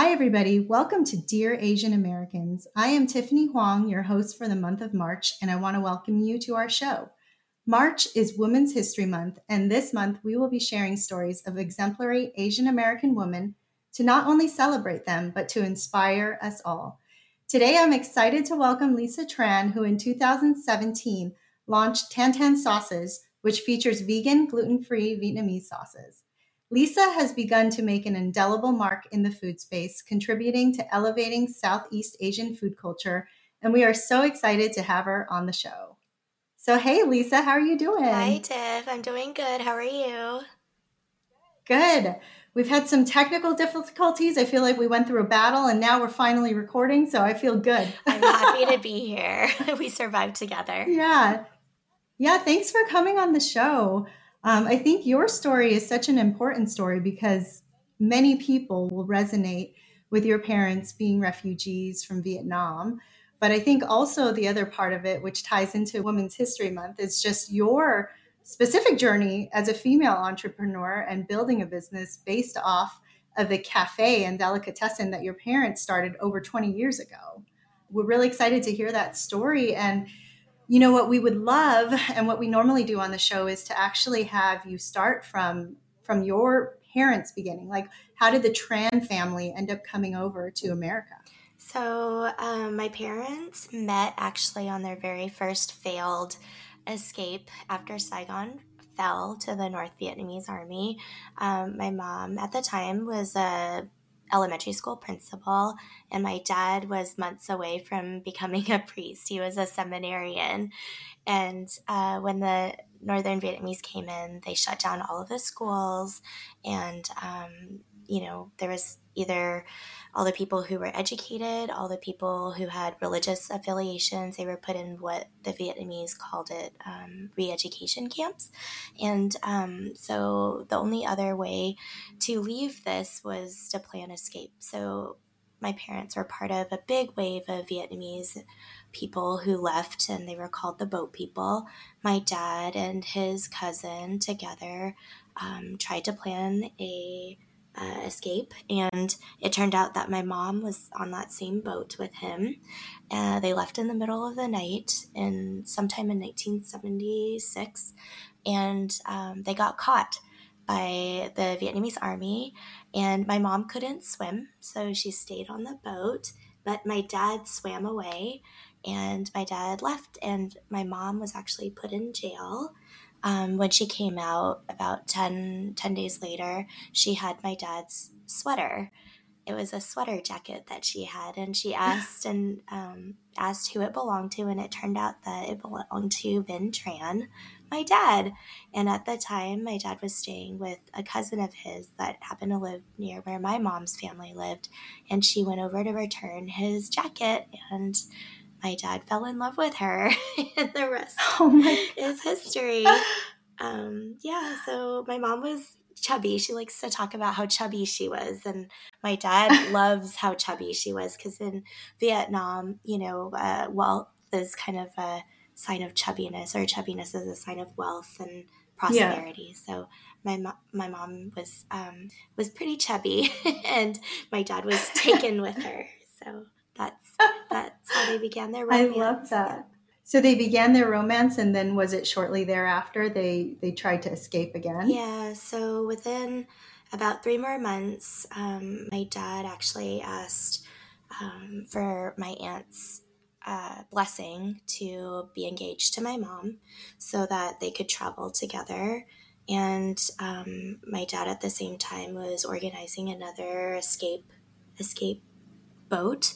Hi, everybody. Welcome to Dear Asian Americans. I am Tiffany Huang, your host for the month of March, and I want to welcome you to our show. March is Women's History Month, and this month we will be sharing stories of exemplary Asian American women to not only celebrate them, but to inspire us all. Today, I'm excited to welcome Lisa Tran, who in 2017 launched Tan Tan Sauces, which features vegan, gluten free Vietnamese sauces. Lisa has begun to make an indelible mark in the food space, contributing to elevating Southeast Asian food culture, and we are so excited to have her on the show. So, hey, Lisa, how are you doing? Hi, Tiff. I'm doing good. How are you? Good. We've had some technical difficulties. I feel like we went through a battle and now we're finally recording, so I feel good. I'm happy to be here. we survived together. Yeah. Yeah, thanks for coming on the show. Um, I think your story is such an important story because many people will resonate with your parents being refugees from Vietnam. But I think also the other part of it, which ties into Women's History Month, is just your specific journey as a female entrepreneur and building a business based off of the cafe and delicatessen that your parents started over 20 years ago. We're really excited to hear that story. And you know what we would love and what we normally do on the show is to actually have you start from from your parents beginning. Like how did the tran family end up coming over to america? So um, my parents met actually on their very first failed escape after saigon fell to the north vietnamese army. Um, my mom at the time was a elementary school principal, and my dad was months away from becoming a priest. He was a seminarian. And uh, when the Northern Vietnamese came in, they shut down all of the schools, and um, you know, there was either all the people who were educated, all the people who had religious affiliations, they were put in what the Vietnamese called it um, re education camps. And um, so the only other way to leave this was to plan escape. So my parents were part of a big wave of Vietnamese people who left, and they were called the boat people. My dad and his cousin together um, tried to plan a uh, escape. And it turned out that my mom was on that same boat with him. Uh, they left in the middle of the night in sometime in 1976, and um, they got caught by the Vietnamese army. And my mom couldn't swim, so she stayed on the boat. But my dad swam away, and my dad left, and my mom was actually put in jail um, when she came out about 10, 10 days later, she had my dad's sweater. It was a sweater jacket that she had, and she asked and um, asked who it belonged to, and it turned out that it belonged to Vin Tran, my dad. And at the time, my dad was staying with a cousin of his that happened to live near where my mom's family lived, and she went over to return his jacket and my dad fell in love with her, and the rest oh is history. Um, yeah, so my mom was chubby. She likes to talk about how chubby she was, and my dad loves how chubby she was because in Vietnam, you know, uh, wealth is kind of a sign of chubbiness, or chubbiness is a sign of wealth and prosperity. Yeah. So my mo- my mom was um, was pretty chubby, and my dad was taken with her. So that's that's how they began their romance. I love that. Yeah. So they began their romance, and then was it shortly thereafter they they tried to escape again? Yeah. So within about three more months, um, my dad actually asked um, for my aunt's uh, blessing to be engaged to my mom, so that they could travel together. And um, my dad at the same time was organizing another escape escape boat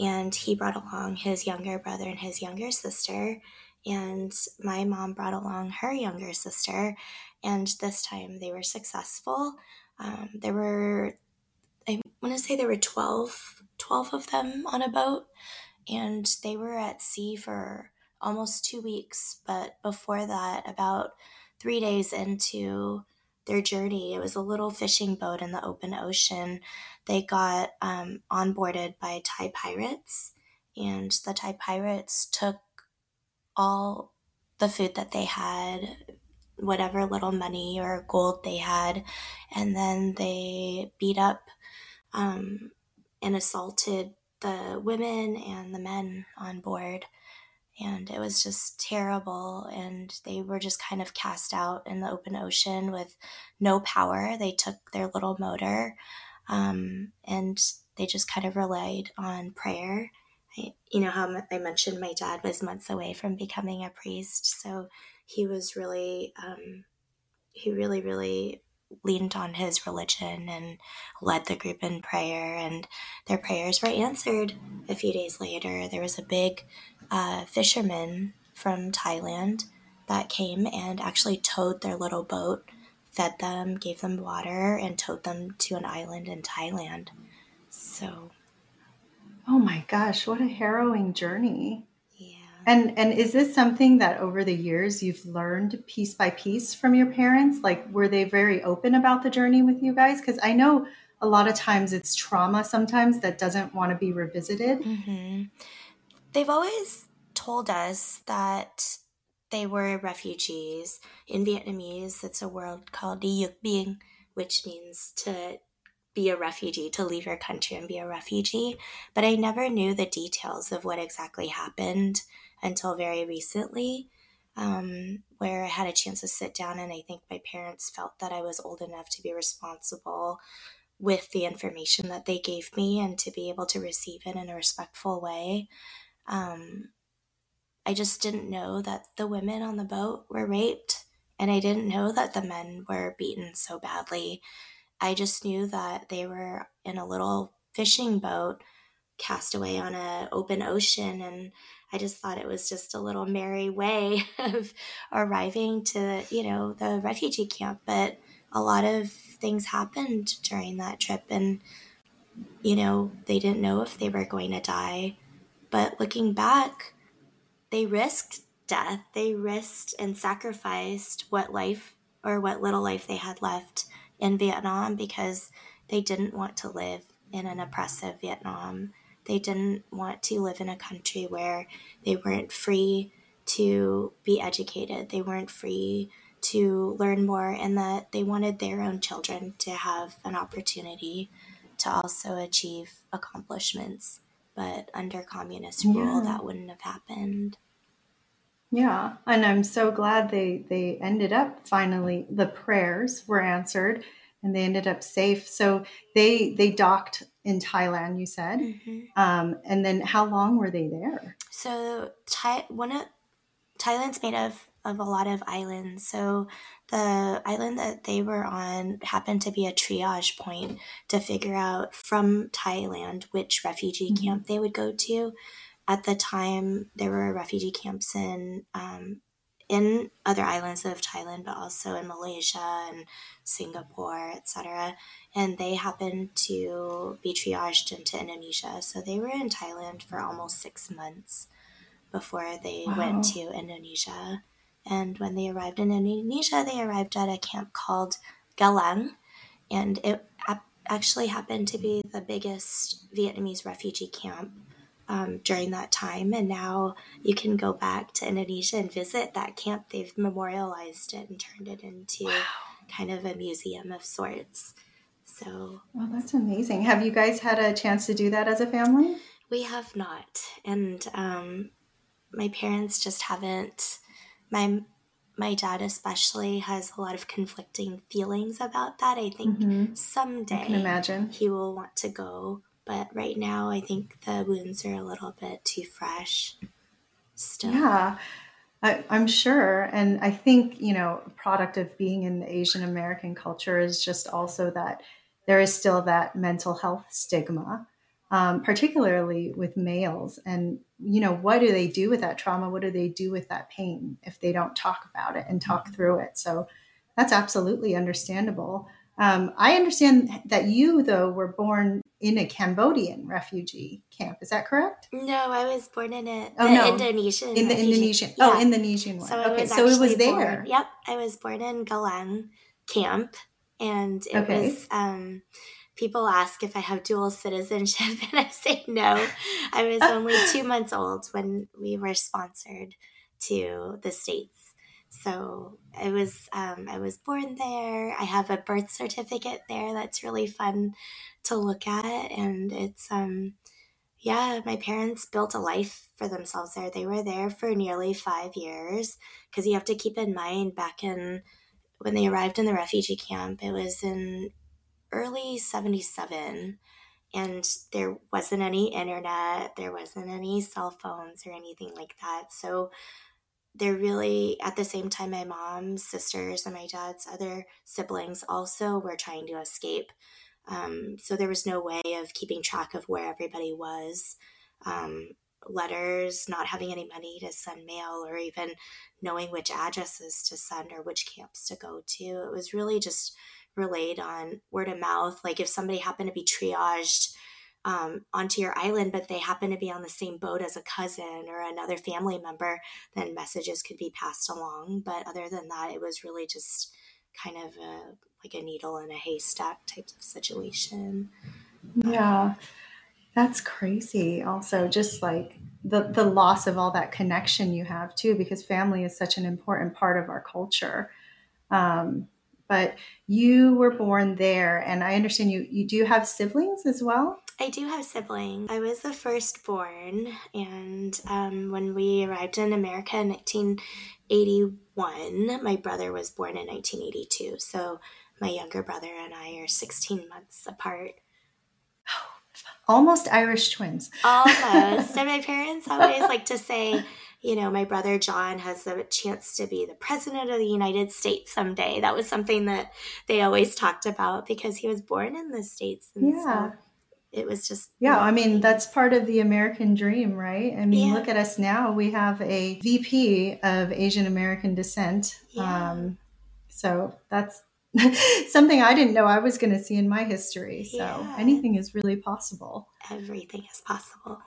and he brought along his younger brother and his younger sister and my mom brought along her younger sister and this time they were successful um, there were i want to say there were 12 12 of them on a boat and they were at sea for almost two weeks but before that about three days into their journey. It was a little fishing boat in the open ocean. They got um, onboarded by Thai pirates, and the Thai pirates took all the food that they had, whatever little money or gold they had, and then they beat up um, and assaulted the women and the men on board. And it was just terrible. And they were just kind of cast out in the open ocean with no power. They took their little motor um, and they just kind of relied on prayer. I, you know how I mentioned my dad was months away from becoming a priest. So he was really, um, he really, really leaned on his religion and led the group in prayer, and their prayers were answered. A few days later, there was a big uh, fisherman from Thailand that came and actually towed their little boat, fed them, gave them water, and towed them to an island in Thailand. So. Oh my gosh, what a harrowing journey. Yeah. And and is this something that over the years you've learned piece by piece from your parents? Like were they very open about the journey with you guys? Because I know a lot of times it's trauma sometimes that doesn't want to be revisited. Mm-hmm. They've always told us that they were refugees. In Vietnamese, it's a word called đi dược which means to be a refugee, to leave your country and be a refugee. But I never knew the details of what exactly happened until very recently, um, where I had a chance to sit down, and I think my parents felt that I was old enough to be responsible with the information that they gave me and to be able to receive it in a respectful way. Um, I just didn't know that the women on the boat were raped, and I didn't know that the men were beaten so badly. I just knew that they were in a little fishing boat cast away on an open ocean and I just thought it was just a little merry way of arriving to, you know, the refugee camp. But a lot of things happened during that trip, and, you know, they didn't know if they were going to die. But looking back, they risked death, they risked and sacrificed what life or what little life they had left in Vietnam because they didn't want to live in an oppressive Vietnam. They didn't want to live in a country where they weren't free to be educated, they weren't free to learn more, and that they wanted their own children to have an opportunity to also achieve accomplishments. But under communist rule, yeah. that wouldn't have happened. Yeah, and I'm so glad they they ended up finally the prayers were answered and they ended up safe. So they they docked in Thailand, you said, mm-hmm. um, and then how long were they there? So Thai, one of Thailand's made of of a lot of islands. So the island that they were on happened to be a triage point to figure out from Thailand which refugee mm-hmm. camp they would go to. At the time, there were refugee camps in um, in other islands of Thailand, but also in Malaysia and Singapore, etc. And they happened to be triaged into Indonesia. So they were in Thailand for almost six months before they wow. went to Indonesia. And when they arrived in Indonesia, they arrived at a camp called Galang. And it actually happened to be the biggest Vietnamese refugee camp um, during that time. And now you can go back to Indonesia and visit that camp. They've memorialized it and turned it into wow. kind of a museum of sorts. So, well, that's amazing. Have you guys had a chance to do that as a family? We have not. And um, my parents just haven't. My my dad especially has a lot of conflicting feelings about that. I think mm-hmm. someday I can imagine. he will want to go but right now I think the wounds are a little bit too fresh still. Yeah. I, am sure. And I think, you know, a product of being in the Asian American culture is just also that there is still that mental health stigma, um, particularly with males. And, you know, what do they do with that trauma? What do they do with that pain if they don't talk about it and talk mm-hmm. through it? So that's absolutely understandable. Um, I understand that you, though, were born in a Cambodian refugee camp. Is that correct? No, I was born in a oh, no. Indonesian. In the refugee. Indonesian. Oh, yeah. Oh, Indonesian one. So okay, so it was there. Born, yep, I was born in Galang camp, and it okay. was. Um, people ask if I have dual citizenship, and I say no. I was only two months old when we were sponsored to the states so I was um, I was born there. I have a birth certificate there. That's really fun to look at and it's um yeah my parents built a life for themselves there they were there for nearly five years because you have to keep in mind back in when they arrived in the refugee camp it was in early 77 and there wasn't any internet there wasn't any cell phones or anything like that. So they're really at the same time my mom's sisters and my dad's other siblings also were trying to escape. Um, so there was no way of keeping track of where everybody was. Um, letters not having any money to send mail or even knowing which addresses to send or which camps to go to. It was really just relayed on word of mouth like if somebody happened to be triaged um, onto your island, but they happen to be on the same boat as a cousin or another family member, then messages could be passed along. But other than that, it was really just kind of a, like a needle in a haystack type of situation. Yeah, that's crazy. Also, just like the the loss of all that connection you have too, because family is such an important part of our culture. Um, but you were born there, and I understand you you do have siblings as well. I do have siblings. I was the firstborn, and um, when we arrived in America in 1981, my brother was born in 1982. So my younger brother and I are 16 months apart. Almost Irish twins. Almost. and my parents always like to say, you know, my brother John has the chance to be the president of the United States someday. That was something that they always talked about because he was born in the States. And yeah. So it was just yeah i mean that's part of the american dream right i mean yeah. look at us now we have a vp of asian american descent yeah. um, so that's something i didn't know i was going to see in my history so yeah. anything is really possible everything is possible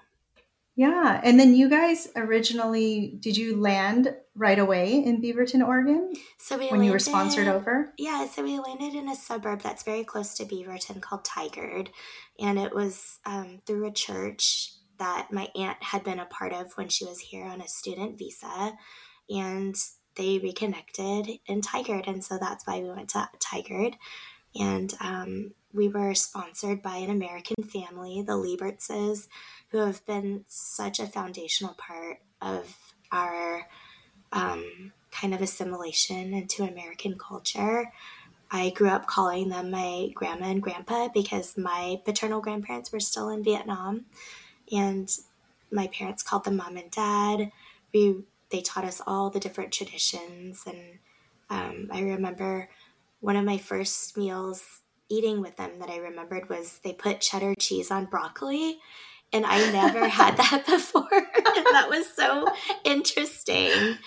yeah and then you guys originally did you land right away in beaverton oregon? So we when landed, you were sponsored over? Yeah so we landed in a suburb that's very close to beaverton called tigard and it was um, through a church that my aunt had been a part of when she was here on a student visa and they reconnected in tigard and so that's why we went to tigard and um, we were sponsored by an american family the liebertses who have been such a foundational part of our um, kind of assimilation into american culture I grew up calling them my grandma and grandpa because my paternal grandparents were still in Vietnam, and my parents called them mom and dad. We they taught us all the different traditions, and um, I remember one of my first meals eating with them that I remembered was they put cheddar cheese on broccoli, and I never had that before. and that was so interesting.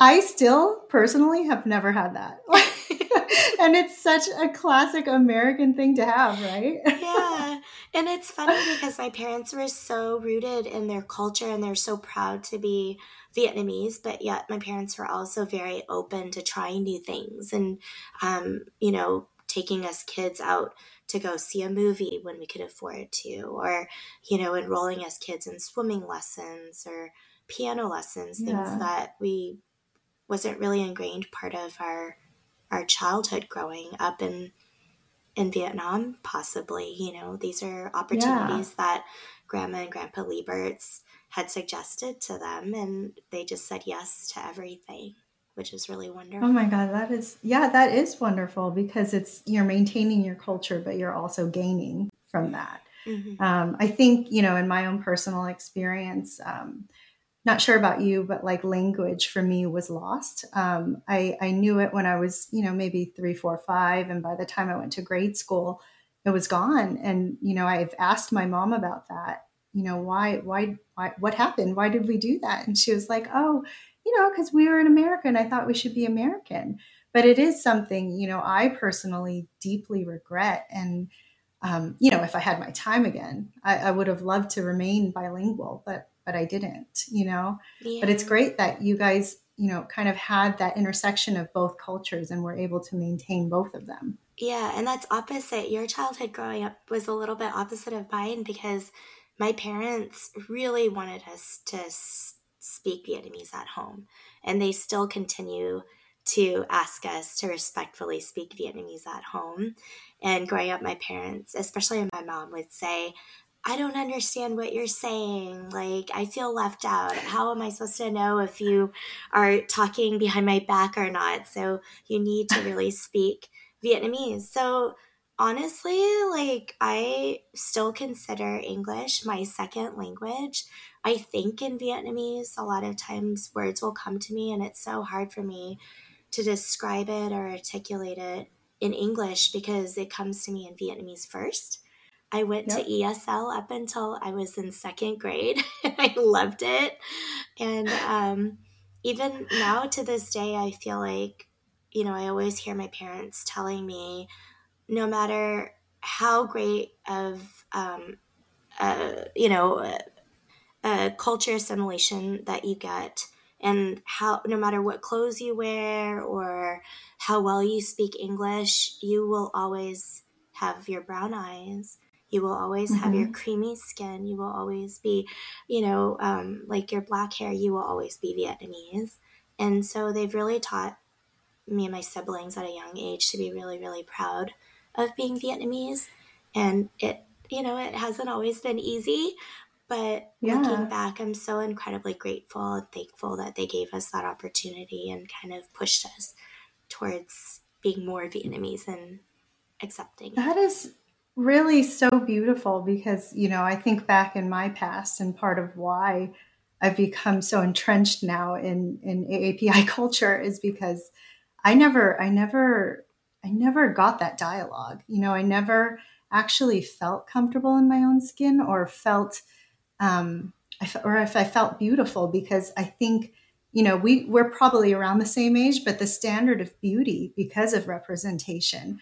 I still personally have never had that. and it's such a classic American thing to have, right? yeah. And it's funny because my parents were so rooted in their culture and they're so proud to be Vietnamese, but yet my parents were also very open to trying new things and, um, you know, taking us kids out to go see a movie when we could afford to, or, you know, enrolling us kids in swimming lessons or piano lessons, things yeah. that we wasn't really ingrained part of our our childhood growing up in in Vietnam, possibly. You know, these are opportunities yeah. that Grandma and Grandpa Lieberts had suggested to them, and they just said yes to everything, which is really wonderful. Oh my God, that is, yeah, that is wonderful because it's, you're maintaining your culture, but you're also gaining from that. Mm-hmm. Um, I think, you know, in my own personal experience, um, not sure about you, but like language for me was lost. Um, I, I knew it when I was, you know, maybe three, four, five. And by the time I went to grade school, it was gone. And, you know, I've asked my mom about that, you know, why, why, why, what happened? Why did we do that? And she was like, oh, you know, because we were in America and I thought we should be American. But it is something, you know, I personally deeply regret. And, um, you know, if I had my time again, I, I would have loved to remain bilingual, but but I didn't, you know? Yeah. But it's great that you guys, you know, kind of had that intersection of both cultures and were able to maintain both of them. Yeah, and that's opposite. Your childhood growing up was a little bit opposite of mine because my parents really wanted us to speak Vietnamese at home, and they still continue to ask us to respectfully speak Vietnamese at home. And growing up, my parents, especially my mom, would say, I don't understand what you're saying. Like, I feel left out. How am I supposed to know if you are talking behind my back or not? So, you need to really speak Vietnamese. So, honestly, like, I still consider English my second language. I think in Vietnamese, a lot of times words will come to me, and it's so hard for me to describe it or articulate it in English because it comes to me in Vietnamese first. I went yep. to ESL up until I was in second grade. I loved it. And um, even now to this day, I feel like, you know, I always hear my parents telling me no matter how great of, um, uh, you know, a culture assimilation that you get, and how no matter what clothes you wear or how well you speak English, you will always have your brown eyes. You will always mm-hmm. have your mm-hmm. creamy skin. You will always be, you know, um, like your black hair. You will always be Vietnamese. And so they've really taught me and my siblings at a young age to be really, really proud of being Vietnamese. And it, you know, it hasn't always been easy, but yeah. looking back, I'm so incredibly grateful and thankful that they gave us that opportunity and kind of pushed us towards being more Vietnamese and accepting. That is really so beautiful because, you know, I think back in my past and part of why I've become so entrenched now in, in AAPI culture is because I never, I never, I never got that dialogue. You know, I never actually felt comfortable in my own skin or felt um, or if I felt beautiful, because I think, you know, we, we're probably around the same age, but the standard of beauty because of representation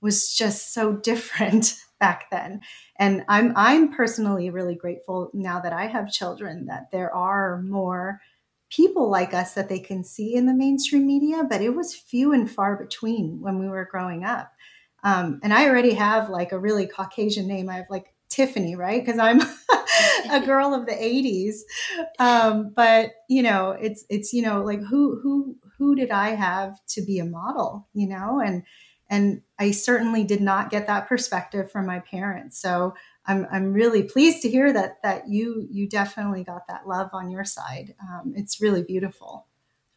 was just so different back then. And I'm, I'm personally really grateful now that I have children that there are more people like us that they can see in the mainstream media, but it was few and far between when we were growing up. Um, and I already have like a really Caucasian name. I have like Tiffany, right? Because I'm a girl of the 80s. Um, but you know, it's it's you know, like who who who did I have to be a model, you know? And and I certainly did not get that perspective from my parents. So I'm I'm really pleased to hear that that you you definitely got that love on your side. Um, it's really beautiful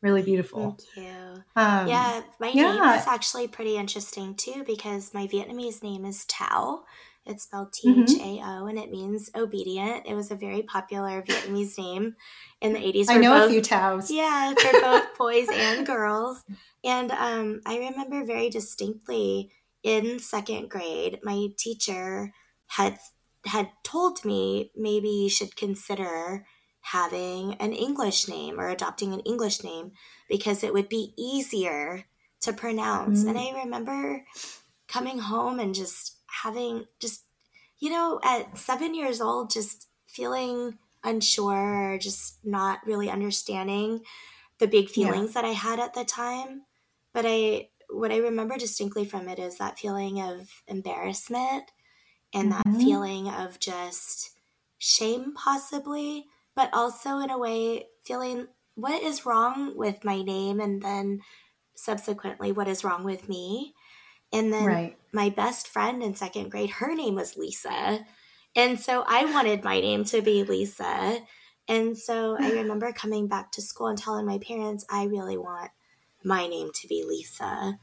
really beautiful. Thank you. Um, yeah, my yeah. name is actually pretty interesting too because my Vietnamese name is Thao, it's spelled T H A O mm-hmm. and it means obedient. It was a very popular Vietnamese name in the 80s. I know both, a few Thaos. Yeah, for both boys and girls. And um, I remember very distinctly in second grade, my teacher had had told me maybe you should consider having an English name or adopting an English name because it would be easier to pronounce. Mm-hmm. And I remember coming home and just having just, you know, at seven years old, just feeling unsure or just not really understanding the big feelings yeah. that I had at the time. But I, what I remember distinctly from it is that feeling of embarrassment and mm-hmm. that feeling of just shame, possibly, but also in a way feeling what is wrong with my name and then subsequently what is wrong with me. And then right. my best friend in second grade, her name was Lisa. And so I wanted my name to be Lisa. And so I remember coming back to school and telling my parents, I really want my name to be Lisa.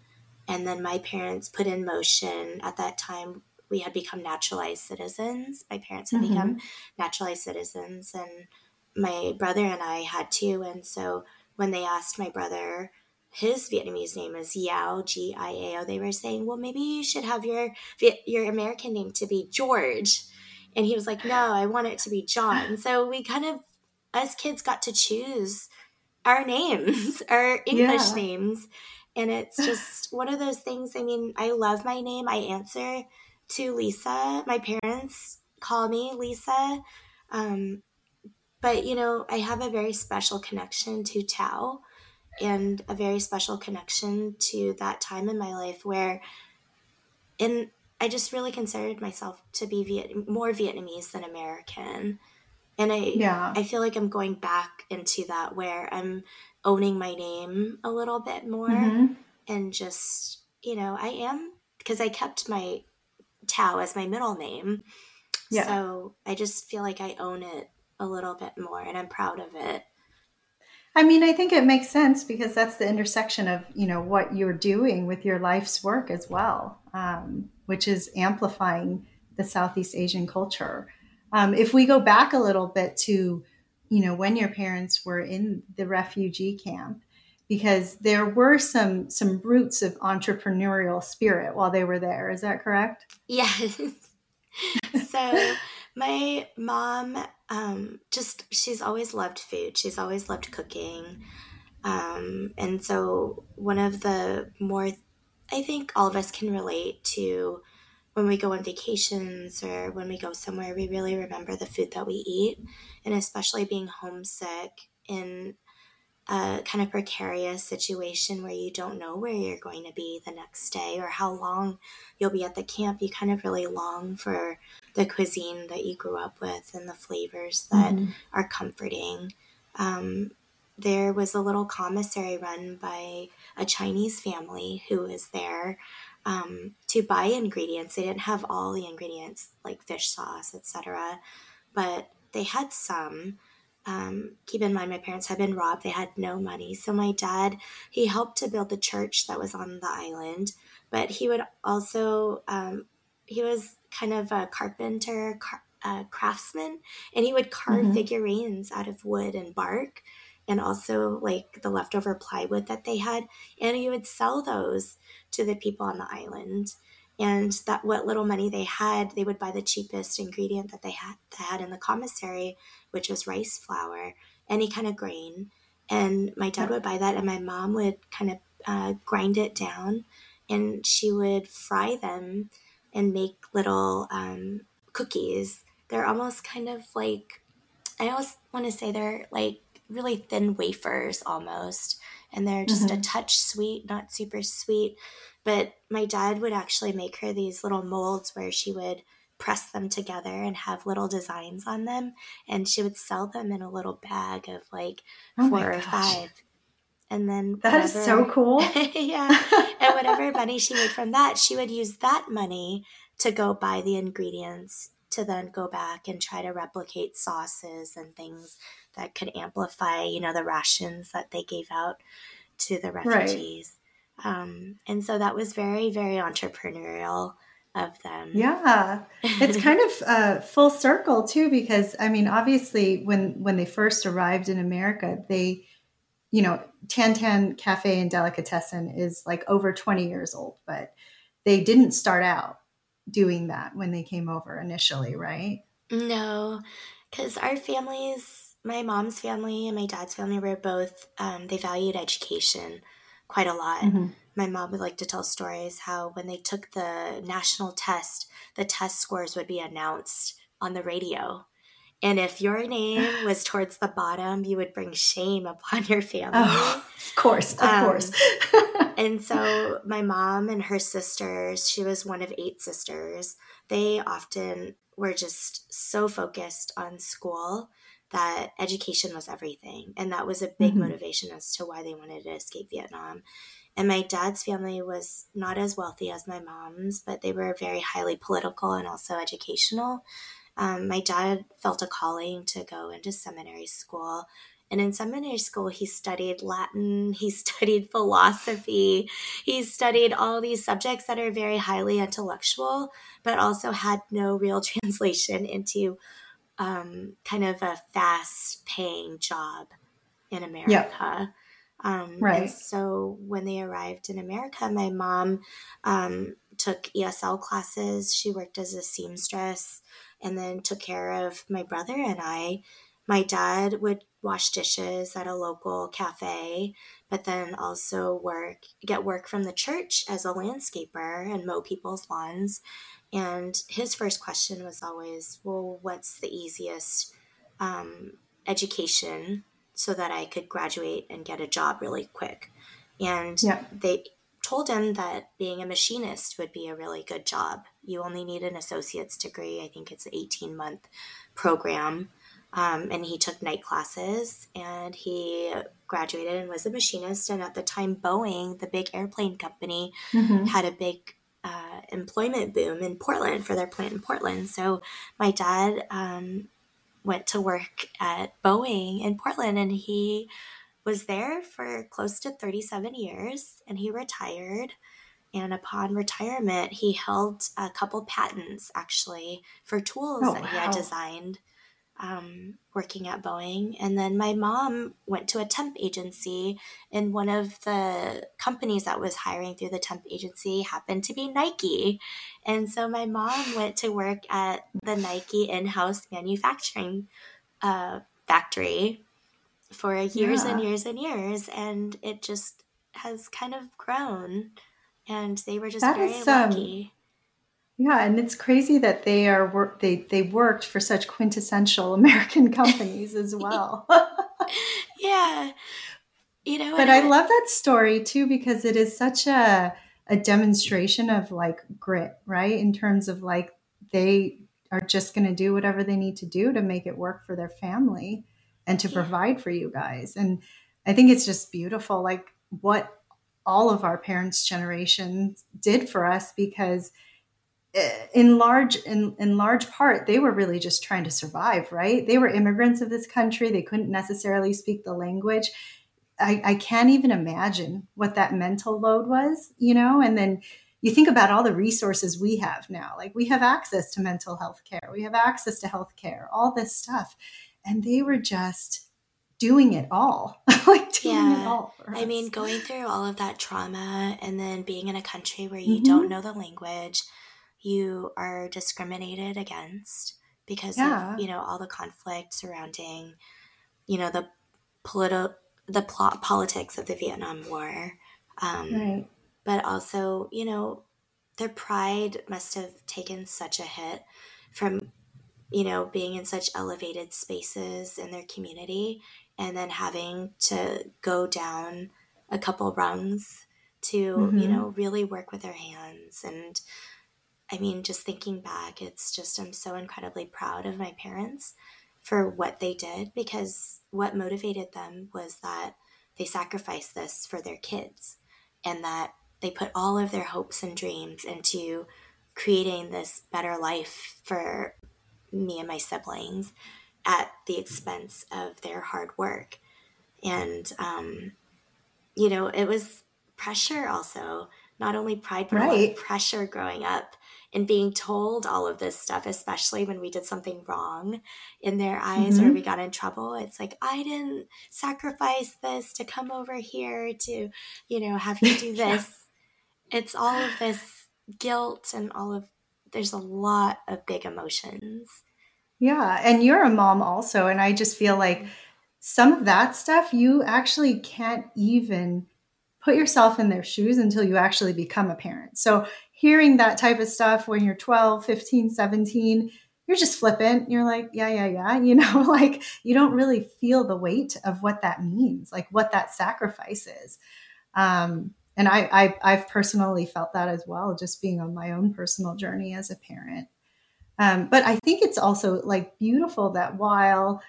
And then my parents put in motion at that time, we had become naturalized citizens. My parents had mm-hmm. become naturalized citizens, and my brother and I had too. And so when they asked my brother, his Vietnamese name is Giao G I A O. They were saying, well, maybe you should have your your American name to be George, and he was like, no, I want it to be John. So we kind of, as kids, got to choose our names, our English yeah. names, and it's just one of those things. I mean, I love my name. I answer to Lisa. My parents call me Lisa. Um, but you know, I have a very special connection to Thao and a very special connection to that time in my life where in I just really considered myself to be Viet- more Vietnamese than American. And I yeah. I feel like I'm going back into that where I'm owning my name a little bit more mm-hmm. and just, you know, I am because I kept my Thao as my middle name. Yeah. So I just feel like I own it a little bit more and I'm proud of it. I mean, I think it makes sense because that's the intersection of, you know, what you're doing with your life's work as well, um, which is amplifying the Southeast Asian culture. Um, if we go back a little bit to, you know, when your parents were in the refugee camp, because there were some some roots of entrepreneurial spirit while they were there. Is that correct? Yes. so my mom um, just she's always loved food. She's always loved cooking. Um, and so one of the more I think all of us can relate to when we go on vacations or when we go somewhere, we really remember the food that we eat, and especially being homesick in a kind of precarious situation where you don't know where you're going to be the next day or how long you'll be at the camp, you kind of really long for the cuisine that you grew up with and the flavors that mm-hmm. are comforting. Um, there was a little commissary run by a Chinese family who was there um, to buy ingredients. They didn't have all the ingredients like fish sauce, etc., but they had some um, keep in mind my parents had been robbed. They had no money. So my dad he helped to build the church that was on the island but he would also um, he was kind of a carpenter car, uh, craftsman and he would carve mm-hmm. figurines out of wood and bark and also like the leftover plywood that they had and he would sell those to the people on the island and that what little money they had they would buy the cheapest ingredient that they had, they had in the commissary which was rice flour any kind of grain. And my dad would buy that and my mom would kind of uh, grind it down and she would fry them and make little um, cookies. They're almost kind of like i always want to say they're like really thin wafers almost and they're just mm-hmm. a touch sweet not super sweet but my dad would actually make her these little molds where she would press them together and have little designs on them. And she would sell them in a little bag of like oh four or five. And then that whatever, is so cool. yeah. and whatever money she made from that, she would use that money to go buy the ingredients to then go back and try to replicate sauces and things that could amplify, you know, the rations that they gave out to the refugees. Um, and so that was very, very entrepreneurial of them. Yeah, it's kind of uh, full circle too, because I mean, obviously, when when they first arrived in America, they, you know, Tan Tan Cafe and Delicatessen is like over twenty years old, but they didn't start out doing that when they came over initially, right? No, because our families, my mom's family and my dad's family, were both um, they valued education quite a lot. Mm-hmm. My mom would like to tell stories how when they took the national test, the test scores would be announced on the radio. And if your name was towards the bottom, you would bring shame upon your family. Oh, of course, of um, course. and so my mom and her sisters, she was one of eight sisters, they often were just so focused on school that education was everything. And that was a big mm-hmm. motivation as to why they wanted to escape Vietnam. And my dad's family was not as wealthy as my mom's, but they were very highly political and also educational. Um, my dad felt a calling to go into seminary school. And in seminary school, he studied Latin, he studied philosophy, he studied all these subjects that are very highly intellectual, but also had no real translation into um, kind of a fast paying job in America. Um, right. so when they arrived in America, my mom um, took ESL classes. She worked as a seamstress and then took care of my brother and I. My dad would wash dishes at a local cafe, but then also work get work from the church as a landscaper and mow people's lawns. And his first question was always, well, what's the easiest um, education so that I could graduate and get a job really quick? And yeah. they told him that being a machinist would be a really good job. You only need an associate's degree. I think it's an 18 month program. Um, and he took night classes and he graduated and was a machinist. And at the time, Boeing, the big airplane company, mm-hmm. had a big uh, employment boom in Portland for their plant in Portland. So my dad um, went to work at Boeing in Portland and he was there for close to 37 years and he retired. And upon retirement, he held a couple patents actually for tools oh, that wow. he had designed um, working at Boeing. And then my mom went to a temp agency, and one of the companies that was hiring through the temp agency happened to be Nike. And so my mom went to work at the Nike in house manufacturing uh, factory for years yeah. and years and years. And it just has kind of grown. And they were just that very is, um, lucky. Yeah, and it's crazy that they are work they they worked for such quintessential American companies as well. yeah. You know, but I, I love that story too because it is such a a demonstration of like grit, right? In terms of like they are just going to do whatever they need to do to make it work for their family and to yeah. provide for you guys. And I think it's just beautiful like what all of our parents' generations did for us because in large in, in large part they were really just trying to survive right? They were immigrants of this country. They couldn't necessarily speak the language. I, I can't even imagine what that mental load was you know? And then you think about all the resources we have now. Like we have access to mental health care. We have access to health care all this stuff. And they were just doing it all like doing yeah. it all i mean going through all of that trauma and then being in a country where you mm-hmm. don't know the language you are discriminated against because yeah. of you know all the conflict surrounding you know the political the plot politics of the Vietnam War, um, right. but also you know their pride must have taken such a hit from you know being in such elevated spaces in their community and then having to go down a couple rungs to mm-hmm. you know really work with their hands and I mean, just thinking back, it's just, I'm so incredibly proud of my parents for what they did because what motivated them was that they sacrificed this for their kids and that they put all of their hopes and dreams into creating this better life for me and my siblings at the expense of their hard work. And, um, you know, it was pressure also, not only pride, but right. pressure growing up and being told all of this stuff, especially when we did something wrong in their eyes mm-hmm. or we got in trouble. It's like, I didn't sacrifice this to come over here to, you know, have you do this. yeah. It's all of this guilt and all of, there's a lot of big emotions. Yeah. And you're a mom also. And I just feel like some of that stuff you actually can't even put yourself in their shoes until you actually become a parent. So hearing that type of stuff when you're 12, 15, 17, you're just flippant. You're like, yeah, yeah, yeah. You know, like you don't really feel the weight of what that means, like what that sacrifice is. Um, and I, I, I've personally felt that as well, just being on my own personal journey as a parent. Um, but I think it's also like beautiful that while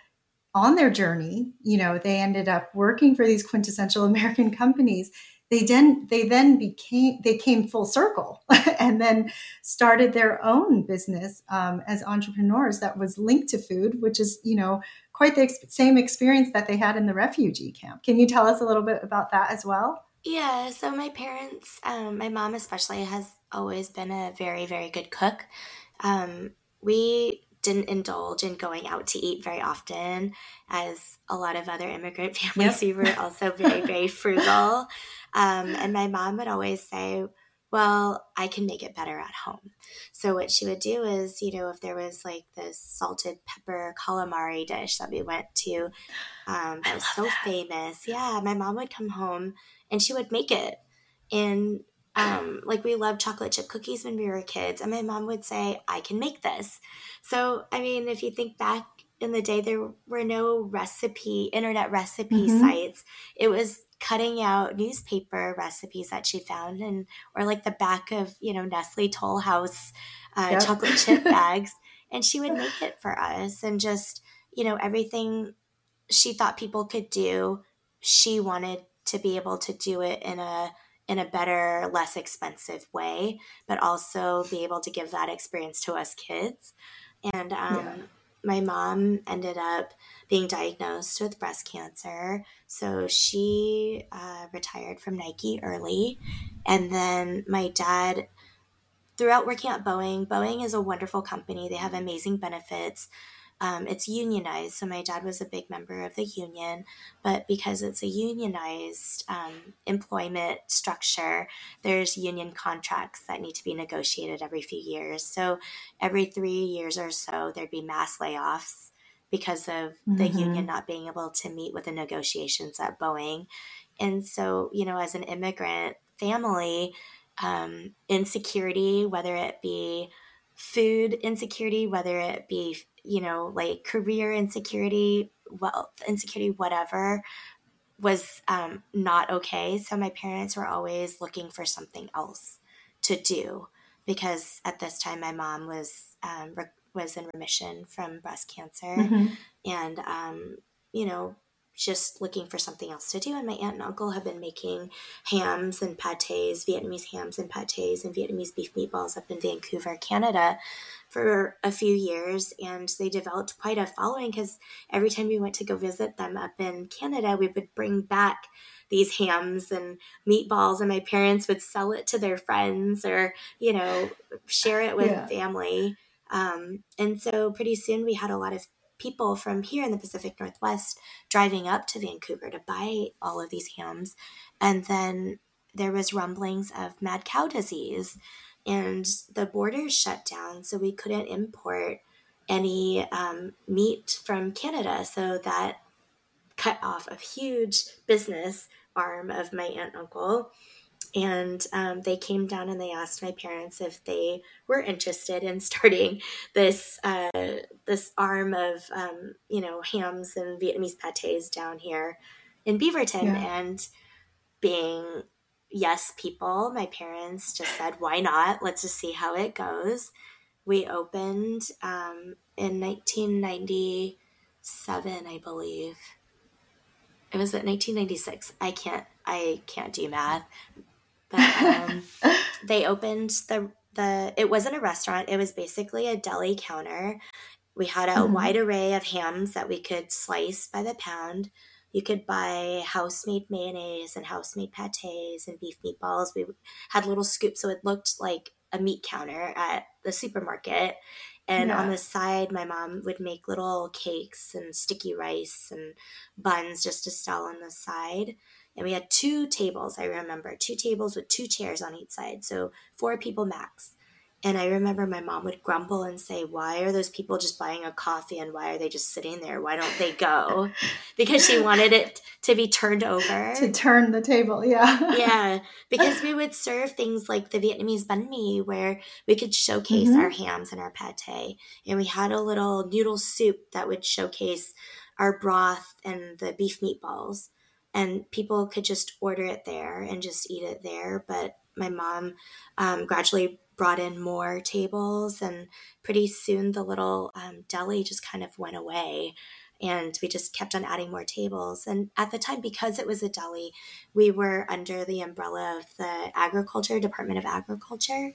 on their journey, you know, they ended up working for these quintessential American companies they then they then became they came full circle and then started their own business um, as entrepreneurs that was linked to food which is you know quite the ex- same experience that they had in the refugee camp. Can you tell us a little bit about that as well? Yeah so my parents um, my mom especially has always been a very very good cook. Um, we didn't indulge in going out to eat very often as a lot of other immigrant families yep. we were also very very frugal um, and my mom would always say, well, I can make it better at home. So what she would do is, you know, if there was like this salted pepper calamari dish that we went to, um, that was so that. famous. Yeah, my mom would come home and she would make it. And um, like we loved chocolate chip cookies when we were kids, and my mom would say, "I can make this." So I mean, if you think back in the day, there were no recipe internet recipe mm-hmm. sites. It was cutting out newspaper recipes that she found and or like the back of you know nestle toll house uh, yep. chocolate chip bags and she would make it for us and just you know everything she thought people could do she wanted to be able to do it in a in a better, less expensive way, but also be able to give that experience to us kids. And um, yeah. my mom ended up being diagnosed with breast cancer. So she uh, retired from Nike early. And then my dad, throughout working at Boeing, Boeing is a wonderful company. They have amazing benefits. Um, it's unionized, so my dad was a big member of the union. But because it's a unionized um, employment structure, there's union contracts that need to be negotiated every few years. So every three years or so, there'd be mass layoffs because of mm-hmm. the union not being able to meet with the negotiations at Boeing. And so, you know, as an immigrant family, um, insecurity, whether it be food insecurity, whether it be, you know, like career insecurity, wealth insecurity, whatever, was um, not okay. So my parents were always looking for something else to do because at this time my mom was um, was in remission from breast cancer, mm-hmm. and um, you know just looking for something else to do. And my aunt and uncle have been making hams and pates, Vietnamese hams and pates, and Vietnamese beef meatballs up in Vancouver, Canada, for a few years. And they developed quite a following because every time we went to go visit them up in Canada, we would bring back these hams and meatballs, and my parents would sell it to their friends or, you know, share it with yeah. family. Um, and so pretty soon we had a lot of people from here in the Pacific Northwest driving up to Vancouver to buy all of these hams. And then there was rumblings of mad cow disease and the borders shut down. So we couldn't import any um, meat from Canada. So that cut off a huge business arm of my aunt uncle and um, they came down and they asked my parents if they were interested in starting this uh, this arm of um, you know hams and Vietnamese pates down here in Beaverton, yeah. and being yes people, my parents just said why not? Let's just see how it goes. We opened um, in 1997, I believe. It was at 1996. I can't I can't do math, but um, they opened the the. It wasn't a restaurant. It was basically a deli counter. We had a mm-hmm. wide array of hams that we could slice by the pound. You could buy house made mayonnaise and house made pates and beef meatballs. We had little scoops, so it looked like a meat counter at the supermarket. And yeah. on the side, my mom would make little cakes and sticky rice and buns just to sell on the side. And we had two tables, I remember, two tables with two chairs on each side. So four people max. And I remember my mom would grumble and say, Why are those people just buying a coffee and why are they just sitting there? Why don't they go? Because she wanted it to be turned over. to turn the table, yeah. yeah. Because we would serve things like the Vietnamese banh mi where we could showcase mm-hmm. our hams and our pate. And we had a little noodle soup that would showcase our broth and the beef meatballs and people could just order it there and just eat it there. But my mom um, gradually brought in more tables, and pretty soon the little um, deli just kind of went away. And we just kept on adding more tables. And at the time, because it was a deli, we were under the umbrella of the Agriculture, Department of Agriculture.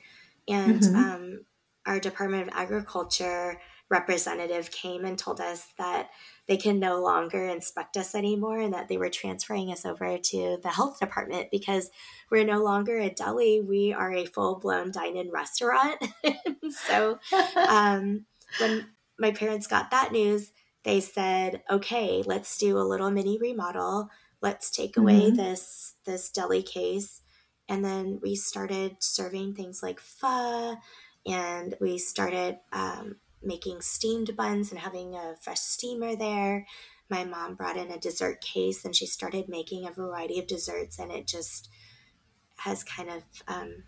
And mm-hmm. um, our Department of Agriculture representative came and told us that they can no longer inspect us anymore and that they were transferring us over to the health department because we're no longer a deli we are a full-blown dine-in restaurant. So um, when my parents got that news they said okay let's do a little mini remodel. Let's take away mm-hmm. this this deli case. And then we started serving things like pho and we started um, making steamed buns and having a fresh steamer there. My mom brought in a dessert case and she started making a variety of desserts, and it just has kind of um,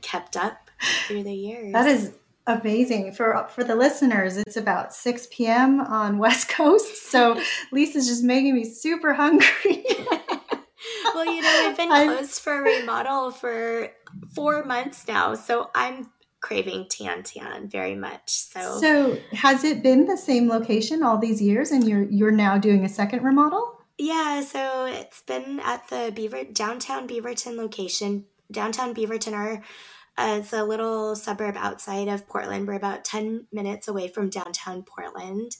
kept up through the years. That is amazing for for the listeners. It's about six p.m. on West Coast, so Lisa's just making me super hungry. well, you know, we've been closed for a remodel for four months now, so I'm craving Tian Tian very much. So So has it been the same location all these years and you're you're now doing a second remodel? Yeah, so it's been at the Beaver downtown Beaverton location. Downtown Beaverton are uh, it's a little suburb outside of Portland. We're about ten minutes away from downtown Portland.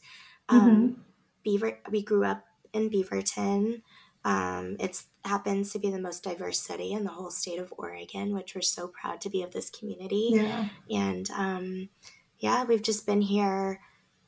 Um, mm-hmm. Beaver, we grew up in Beaverton. Um, it happens to be the most diverse city in the whole state of Oregon, which we're so proud to be of this community. Yeah. And um, yeah, we've just been here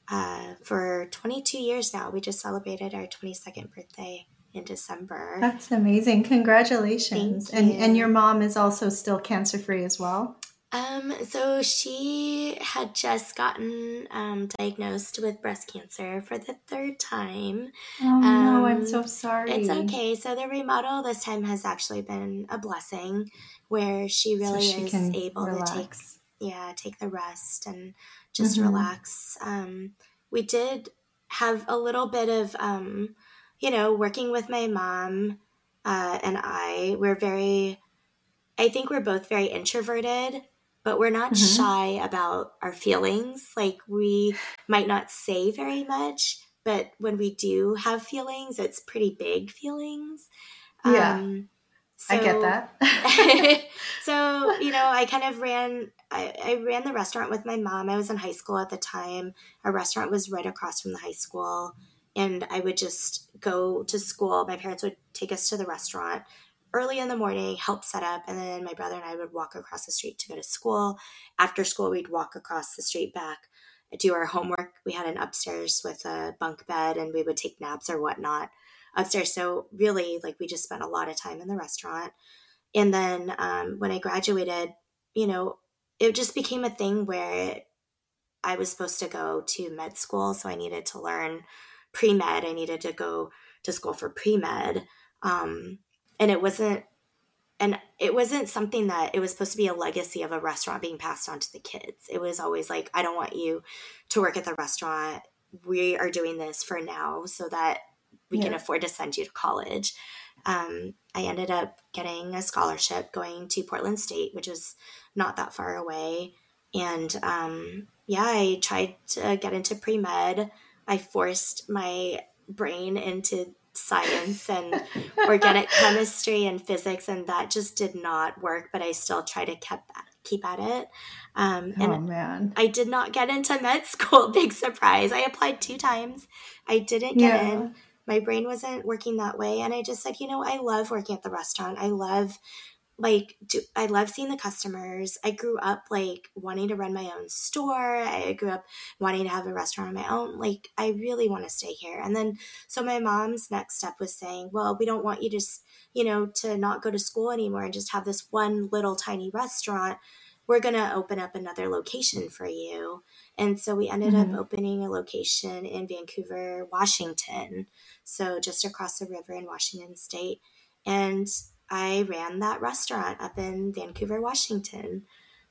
uh, for 22 years now. We just celebrated our 22nd birthday in December. That's amazing. Congratulations. And and your mom is also still cancer free as well? Um, so she had just gotten um, diagnosed with breast cancer for the third time. Oh um, no, I'm so sorry. It's okay. So the remodel this time has actually been a blessing, where she really so she is able relax. to take yeah take the rest and just mm-hmm. relax. Um, we did have a little bit of um, you know working with my mom uh, and I. We're very I think we're both very introverted but we're not mm-hmm. shy about our feelings. Like we might not say very much, but when we do have feelings, it's pretty big feelings. Yeah. Um, so, I get that. so, you know, I kind of ran I, I ran the restaurant with my mom. I was in high school at the time. Our restaurant was right across from the high school. And I would just go to school. My parents would take us to the restaurant early in the morning, help set up, and then my brother and I would walk across the street to go to school. After school, we'd walk across the street back, do our homework. We had an upstairs with a bunk bed, and we would take naps or whatnot upstairs. So really, like we just spent a lot of time in the restaurant. And then um, when I graduated, you know, it just became a thing where I was supposed to go to med school, so I needed to learn pre med. I needed to go to school for pre med. Um, and it wasn't and it wasn't something that it was supposed to be a legacy of a restaurant being passed on to the kids. It was always like, I don't want you to work at the restaurant. We are doing this for now so that we yeah. can afford to send you to college. Um, I ended up getting a scholarship going to Portland State, which is not that far away. And um, yeah, I tried to get into pre med. I forced my brain into science and organic chemistry and physics, and that just did not work. But I still try to keep keep at it. Um, and oh man, I did not get into med school. Big surprise! I applied two times. I didn't get yeah. in. My brain wasn't working that way, and I just said, you know, I love working at the restaurant. I love like do, i love seeing the customers. I grew up like wanting to run my own store. I grew up wanting to have a restaurant on my own. Like i really want to stay here. And then so my mom's next step was saying well we don't want you to you know to not go to school anymore and just have this one little tiny restaurant. We're going to open up another location for you. And so we ended mm-hmm. up opening a location in vancouver washington. So just across the river in washington state. And I ran that restaurant up in Vancouver, Washington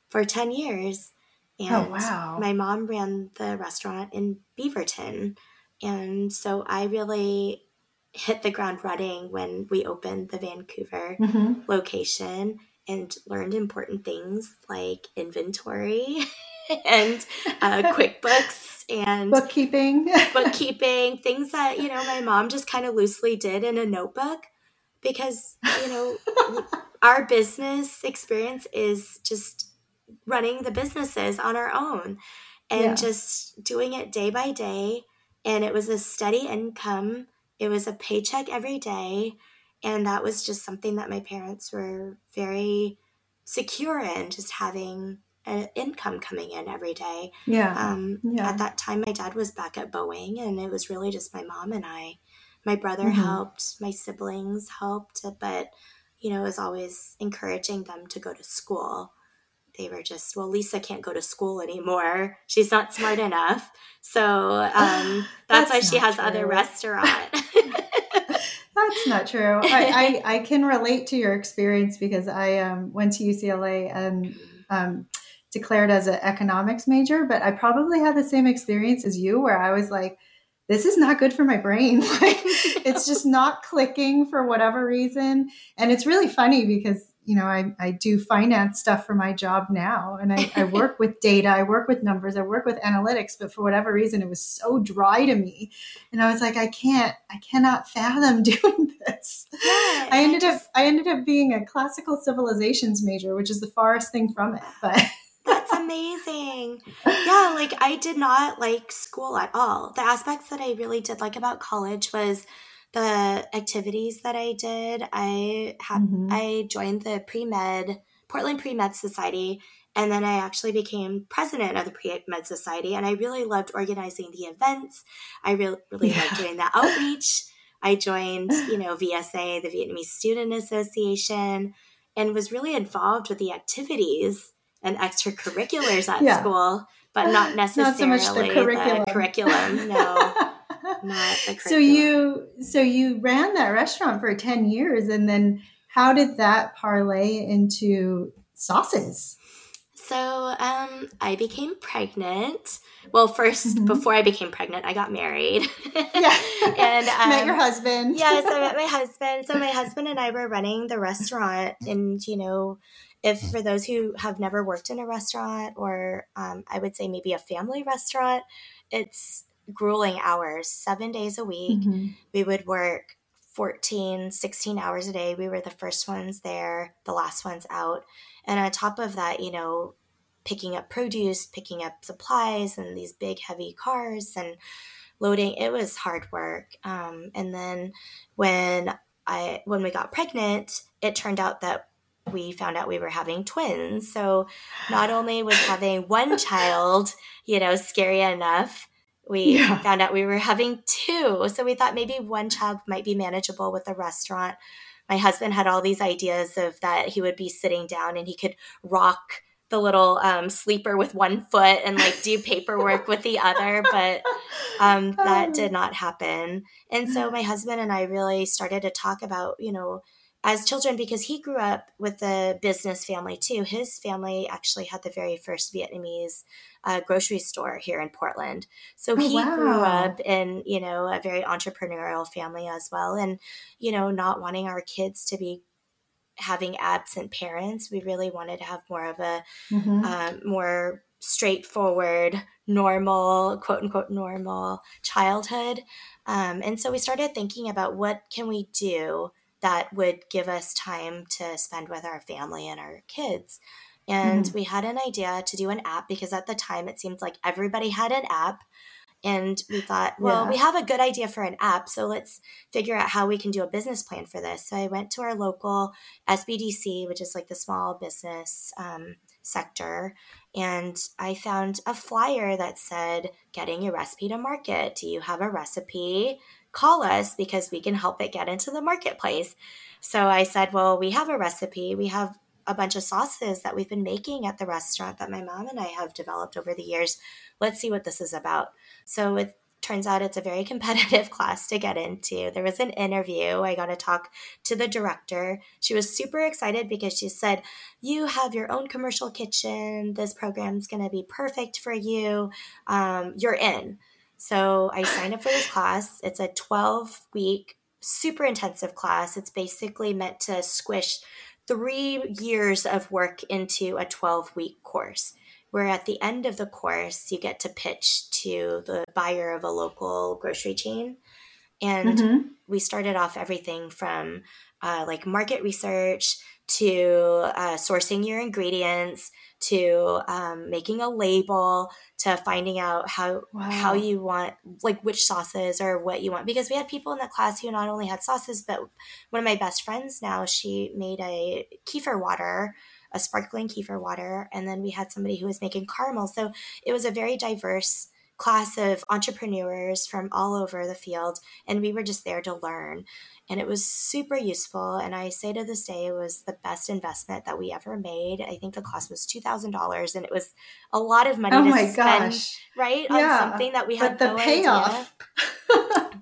for 10 years. Oh, and oh, wow. my mom ran the restaurant in Beaverton. And so I really hit the ground running when we opened the Vancouver mm-hmm. location and learned important things like inventory and uh, QuickBooks and bookkeeping, bookkeeping, things that, you know, my mom just kind of loosely did in a notebook because you know our business experience is just running the businesses on our own and yeah. just doing it day by day. And it was a steady income. It was a paycheck every day. And that was just something that my parents were very secure in just having an income coming in every day. Yeah. Um, yeah. at that time my dad was back at boeing and it was really just my mom and i my brother mm-hmm. helped, my siblings helped, but you know, it was always encouraging them to go to school. They were just, well, Lisa can't go to school anymore. She's not smart enough. So um, that's, that's, why she has true. other restaurant. that's not true. I, I, I, can relate to your experience because I um, went to UCLA and um, declared as an economics major, but I probably had the same experience as you where I was like, this is not good for my brain. like, it's just not clicking for whatever reason. And it's really funny because you know, I, I do finance stuff for my job now and I, I work with data, I work with numbers, I work with analytics, but for whatever reason, it was so dry to me. And I was like, I can't, I cannot fathom doing this. Yeah, I ended just, up, I ended up being a classical civilizations major, which is the farthest thing from it. But amazing. Yeah, like I did not like school at all. The aspects that I really did like about college was the activities that I did, I had mm-hmm. I joined the pre med Portland Pre Med Society, and then I actually became president of the Pre Med Society, and I really loved organizing the events. I really really yeah. loved doing the outreach. I joined, you know, VSA, the Vietnamese Student Association, and was really involved with the activities and extracurriculars at yeah. school, but not necessarily not so the curriculum. The curriculum no. not so you so you ran that restaurant for 10 years and then how did that parlay into sauces so um, i became pregnant well 1st mm-hmm. before i became pregnant i got married yeah and um, met your husband yes i met my husband so my husband and i were running the restaurant and you know if for those who have never worked in a restaurant or um, i would say maybe a family restaurant it's grueling hours, seven days a week. Mm-hmm. We would work 14, 16 hours a day. We were the first ones there, the last ones out. And on top of that, you know, picking up produce, picking up supplies, and these big, heavy cars and loading, it was hard work. Um, and then when I when we got pregnant, it turned out that we found out we were having twins. So not only was having one child, you know, scary enough, we yeah. found out we were having two. So we thought maybe one child might be manageable with a restaurant. My husband had all these ideas of that he would be sitting down and he could rock the little um, sleeper with one foot and like do paperwork with the other, but um, that did not happen. And so my husband and I really started to talk about, you know, as children because he grew up with a business family too. His family actually had the very first Vietnamese uh, grocery store here in Portland. So oh, he wow. grew up in, you know, a very entrepreneurial family as well. And, you know, not wanting our kids to be having absent parents, we really wanted to have more of a mm-hmm. um, more straightforward, normal, quote unquote, normal childhood. Um, and so we started thinking about what can we do that would give us time to spend with our family and our kids. And mm-hmm. we had an idea to do an app because at the time it seemed like everybody had an app. And we thought, well, yeah. we have a good idea for an app. So let's figure out how we can do a business plan for this. So I went to our local SBDC, which is like the small business um, sector, and I found a flyer that said, Getting your recipe to market. Do you have a recipe? call us because we can help it get into the marketplace. So I said, Well, we have a recipe. We have a bunch of sauces that we've been making at the restaurant that my mom and I have developed over the years. Let's see what this is about. So it turns out it's a very competitive class to get into. There was an interview. I got to talk to the director. She was super excited because she said, You have your own commercial kitchen. This program's going to be perfect for you. Um, you're in. So I signed up for this class. It's a 12 week, super intensive class. It's basically meant to squish three years of work into a 12 week course. Where at the end of the course, you get to pitch to the buyer of a local grocery chain. And mm-hmm. we started off everything from uh, like market research to uh, sourcing your ingredients to um, making a label to finding out how wow. how you want like which sauces or what you want because we had people in the class who not only had sauces but one of my best friends now she made a kefir water a sparkling kefir water and then we had somebody who was making caramel so it was a very diverse class of entrepreneurs from all over the field and we were just there to learn and it was super useful and i say to this day it was the best investment that we ever made i think the cost was $2000 and it was a lot of money oh to my spend gosh. right yeah. on something that we had but the no payoff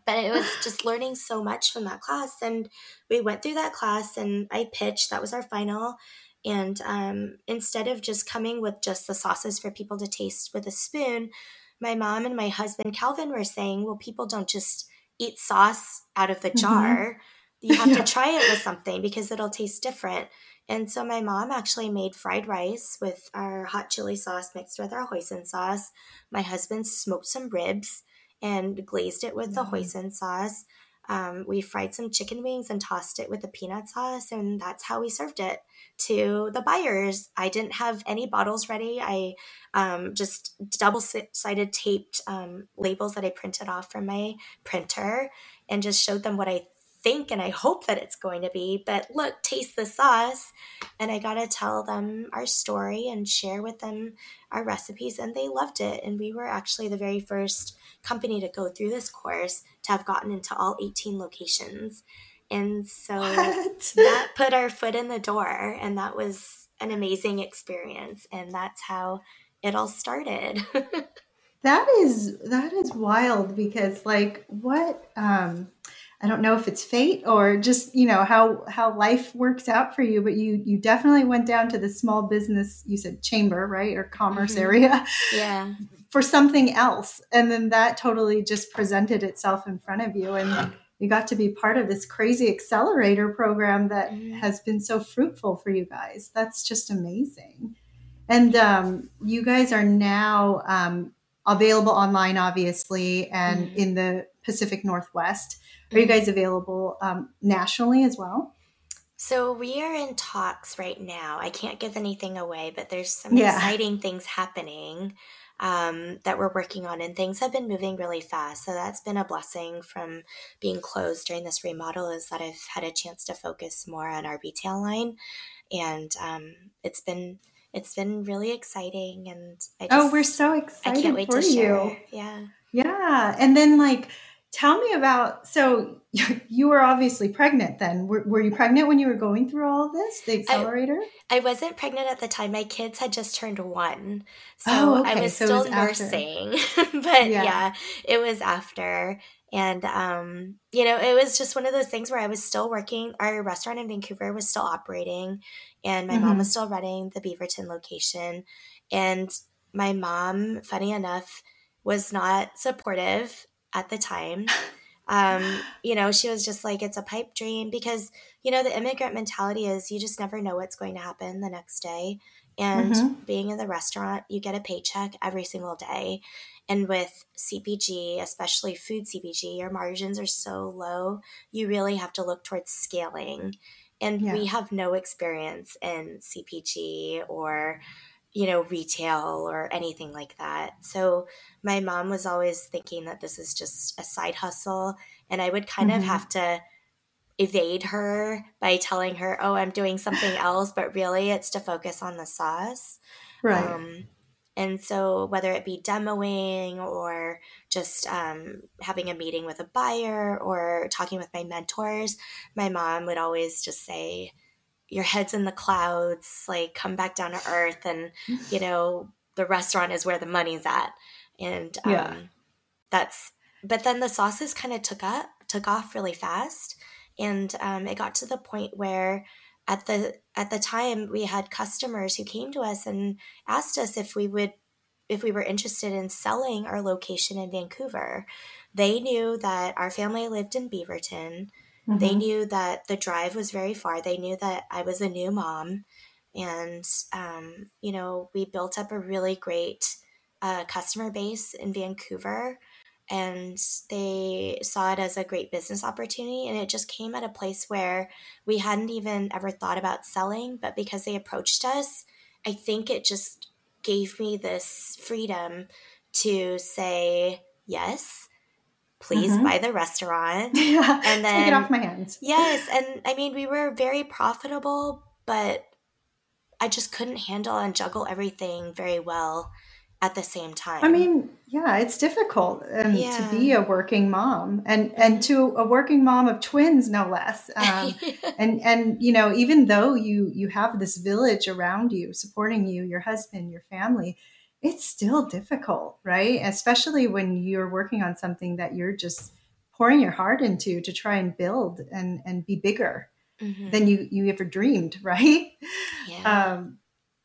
but it was just learning so much from that class and we went through that class and i pitched that was our final and um, instead of just coming with just the sauces for people to taste with a spoon my mom and my husband calvin were saying well people don't just eat sauce out of the mm-hmm. jar. Mm-hmm. You have to try it with something because it'll taste different. And so my mom actually made fried rice with our hot chili sauce mixed with our hoisin sauce. My husband smoked some ribs and glazed it with mm-hmm. the hoisin sauce. Um, we fried some chicken wings and tossed it with the peanut sauce, and that's how we served it to the buyers. I didn't have any bottles ready. I um, just double sided taped um, labels that I printed off from my printer and just showed them what I think and I hope that it's going to be. But look, taste the sauce. And I got to tell them our story and share with them our recipes, and they loved it. And we were actually the very first company to go through this course to have gotten into all 18 locations. And so what? that put our foot in the door, and that was an amazing experience. And that's how it all started. that is that is wild because like what um I don't know if it's fate or just you know how how life works out for you, but you you definitely went down to the small business you said chamber right or commerce mm-hmm. area, yeah, for something else, and then that totally just presented itself in front of you, and you got to be part of this crazy accelerator program that mm-hmm. has been so fruitful for you guys. That's just amazing, and um, you guys are now um, available online, obviously, and mm-hmm. in the Pacific Northwest are you guys available um, nationally as well? So we are in talks right now. I can't give anything away, but there's some yeah. exciting things happening um, that we're working on, and things have been moving really fast. So that's been a blessing from being closed during this remodel is that I've had a chance to focus more on our retail line, and um, it's been it's been really exciting. And I just, oh, we're so excited! I can't wait to you. share. Yeah, yeah, and then like tell me about so you were obviously pregnant then were, were, you pregnant when you were going through all of this the accelerator I, I wasn't pregnant at the time my kids had just turned one so oh, okay. i was so still was nursing but yeah. yeah. it was after and um, you know it was just one of those things where i was still working our restaurant in vancouver was still operating and my mm-hmm. mom was still running the beaverton location and my mom funny enough was not supportive at the time. Um, you know, she was just like, it's a pipe dream because, you know, the immigrant mentality is you just never know what's going to happen the next day. And mm-hmm. being in the restaurant, you get a paycheck every single day. And with CPG, especially food CPG, your margins are so low, you really have to look towards scaling. And yeah. we have no experience in CPG or you know, retail or anything like that. So my mom was always thinking that this is just a side hustle. And I would kind mm-hmm. of have to evade her by telling her, oh, I'm doing something else, but really it's to focus on the sauce. Right. Um, and so, whether it be demoing or just um, having a meeting with a buyer or talking with my mentors, my mom would always just say, your head's in the clouds, like come back down to earth and you know, the restaurant is where the money's at. And um, yeah. that's but then the sauces kind of took up took off really fast and um, it got to the point where at the at the time we had customers who came to us and asked us if we would if we were interested in selling our location in Vancouver. They knew that our family lived in Beaverton. Mm-hmm. They knew that the drive was very far. They knew that I was a new mom. And, um, you know, we built up a really great uh, customer base in Vancouver. And they saw it as a great business opportunity. And it just came at a place where we hadn't even ever thought about selling. But because they approached us, I think it just gave me this freedom to say yes please mm-hmm. buy the restaurant. Yeah. And then take it off my hands. Yes. And I mean, we were very profitable, but I just couldn't handle and juggle everything very well at the same time. I mean, yeah, it's difficult um, yeah. to be a working mom and and to a working mom of twins, no less. Um, and and you know, even though you you have this village around you supporting you, your husband, your family, it's still difficult, right? Especially when you're working on something that you're just pouring your heart into to try and build and and be bigger mm-hmm. than you you ever dreamed, right? Yeah. Um,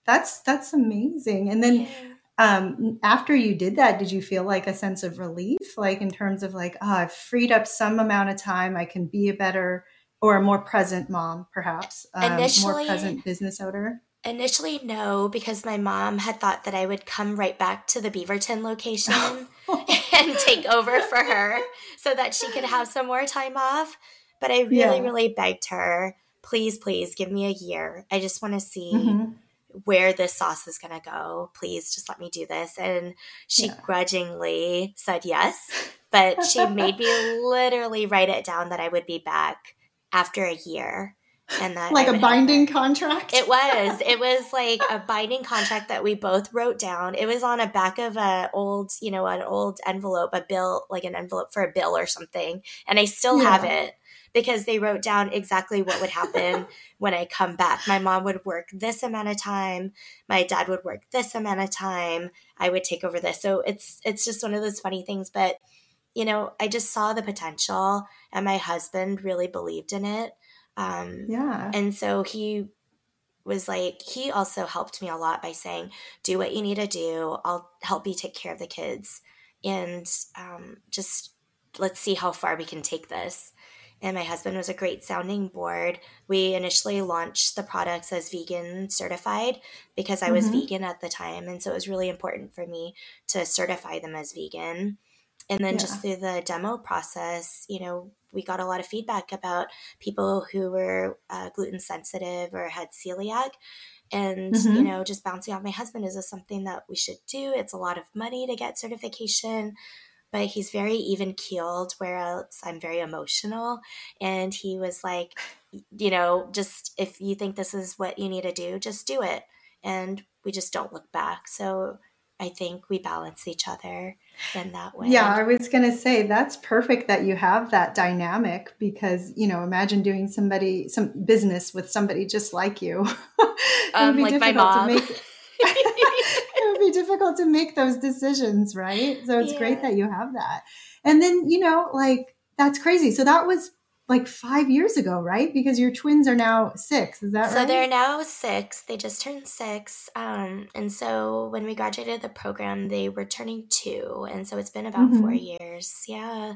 that's that's amazing. And then yeah. um, after you did that, did you feel like a sense of relief, like in terms of like, oh, I've freed up some amount of time, I can be a better or a more present mom, perhaps, um, more present business owner? Initially, no, because my mom had thought that I would come right back to the Beaverton location and take over for her so that she could have some more time off. But I really, Yeah. really begged her, please, please give me a year. I just want to see Mhm. where this sauce is going to go. Please just let me do this. And she Yeah. grudgingly said yes, but she made me literally write it down that I would be back after a year. And that Like a binding contract? It was. It was like a binding contract that we both wrote down. It was on a back of a old, you know, an old envelope, a bill, like an envelope for a bill or something. And I still have it because they wrote down exactly what would happen when I come back. My mom would work this amount of time. My dad would work this amount of time. I would take over this. So it's it's just one of those funny things, but you know, I just saw the potential and my husband really believed in it. Um yeah. and so he was like, he also helped me a lot by saying, do what you need to do. I'll help you take care of the kids. And um, just let's see how far we can take this. And my husband was a great sounding board. We initially launched the products as vegan certified because I was Mhm. vegan at the time. And so it was really important for me to certify them as vegan. And then Yeah. just through the demo process, you know, we got a lot of feedback about people who were uh, gluten sensitive or had celiac. And, you Mhm. know, just bouncing off my husband, is this something that we should do? It's a lot of money to get certification, but he's very even keeled, whereas I'm very emotional. And he was like, you know, just if you think this is what you need to do, just do it. And we just don't look back. So I think we balance each other that way. Yeah, I was going to say that's perfect that you have that dynamic because, you know, imagine doing somebody some business with somebody just like you. it Um, like my mom. to make it would be difficult to make those decisions, right? So it's great that you have that. And then, you know, like that's crazy. So that was like 5 years ago, right? Because your twins are now 6, is that so right? So they're now six. They just turned six. Um, and so when we graduated the program, they were turning two. And so it's been about four years. Yeah.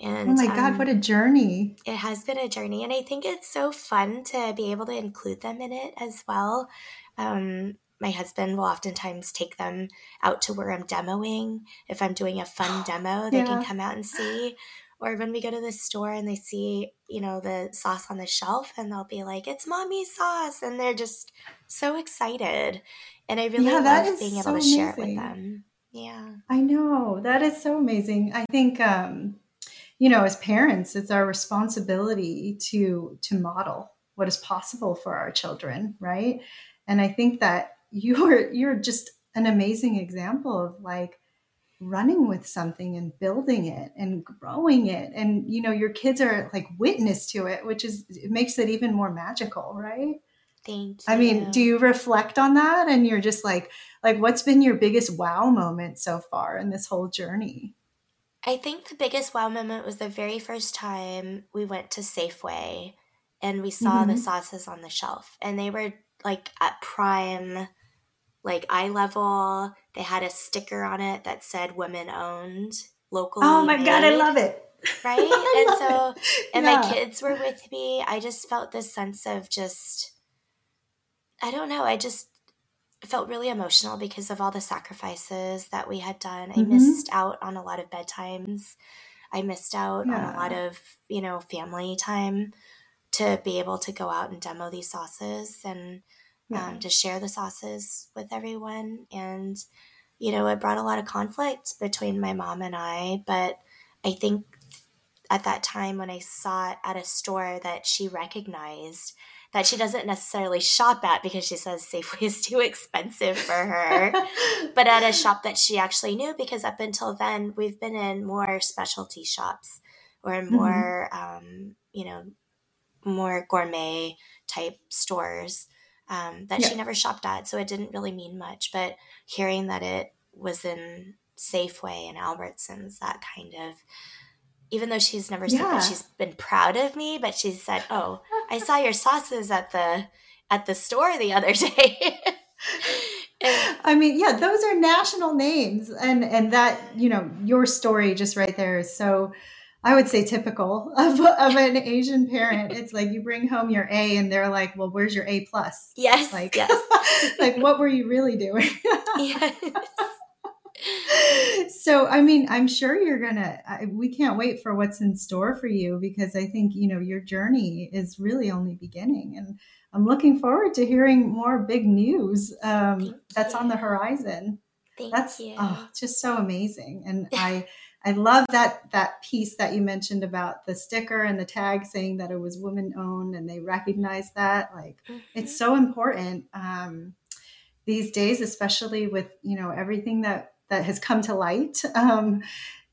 And oh my god, um, what a journey. it has been a journey. And I think it's so fun to be able to include them in it as well. Um, my husband will oftentimes take them out to where I'm demoing. If I'm doing a fun demo, they Yeah. can come out and see. Or when we go to the store and they see, you know, the sauce on the shelf and they'll be like, it's mommy's sauce. And they're just so excited. And I really Yeah, love being able so to share it with them. Yeah. I know. That is so amazing. I think um you know, as parents, it's our responsibility to to model what is possible for our children, right? And I think that you're you're just an amazing example of like running with something and building it and growing it and you know your kids are like witness to it which is it makes it even more magical right Thank you. I mean, do you reflect on that and you're just like like what's been your biggest wow moment so far in this whole journey? I think the biggest wow moment was the very first time we went to Safeway and we saw the Mhm. sauces on the shelf and they were like at prime like eye level. They had a sticker on it that said women owned, locally. Oh my god, I love it. Right? I and so it. and Yeah. my kids were with me. I just felt this sense of just I don't know, I just felt really emotional because of all the sacrifices that we had done. I Mhm. missed out on a lot of bedtimes. I missed out on a lot of, you know, family time to be able to go out and demo these sauces and Yeah. um, to share the sauces with everyone. And, you know, it brought a lot of conflict between my mom and I. But I think at that time when I saw it at a store that she recognized that she doesn't necessarily shop at because she says Safeway is too expensive for her, but at a shop that she actually knew because up until then we've been in more specialty shops or more, um, you know, more gourmet type stores um, that she never shopped at. So it didn't really mean much. But hearing that it was in Safeway and Albertsons, that kind of, even though she's never said Yeah. that she's been proud of me, but she said, "Oh, I saw your sauces at the at the store the other day." and, I mean, yeah, those are national names, and and that you know your story just right there is so I would say typical of, of an Asian parent. It's like you bring home your A and they're like, well, where's your A plus? Yes. Like, yes. like what were you really doing? yes. so i mean i'm sure you're gonna we can't wait for what's in store for you because i think you know your journey is really only beginning and i'm looking forward to hearing more big news um, that's on the horizon Thank that's you. oh, just so amazing and i i love that that piece that you mentioned about the sticker and the tag saying that it was woman owned and they recognize that like Mhm. it's so important um, these days especially with you know everything that that has come to light um,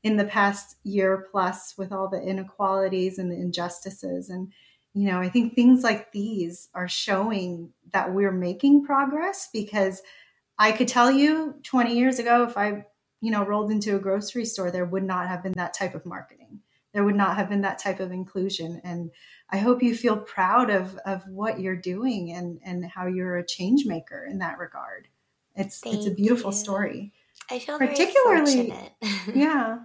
in the past year plus with all the inequalities and the injustices and you know i think things like these are showing that we're making progress because i could tell you 20 years ago if i you know rolled into a grocery store there would not have been that type of marketing there would not have been that type of inclusion and i hope you feel proud of of what you're doing and and how you're a change maker in that regard it's it's a beautiful you. story I feel particularly- very fortunate. yeah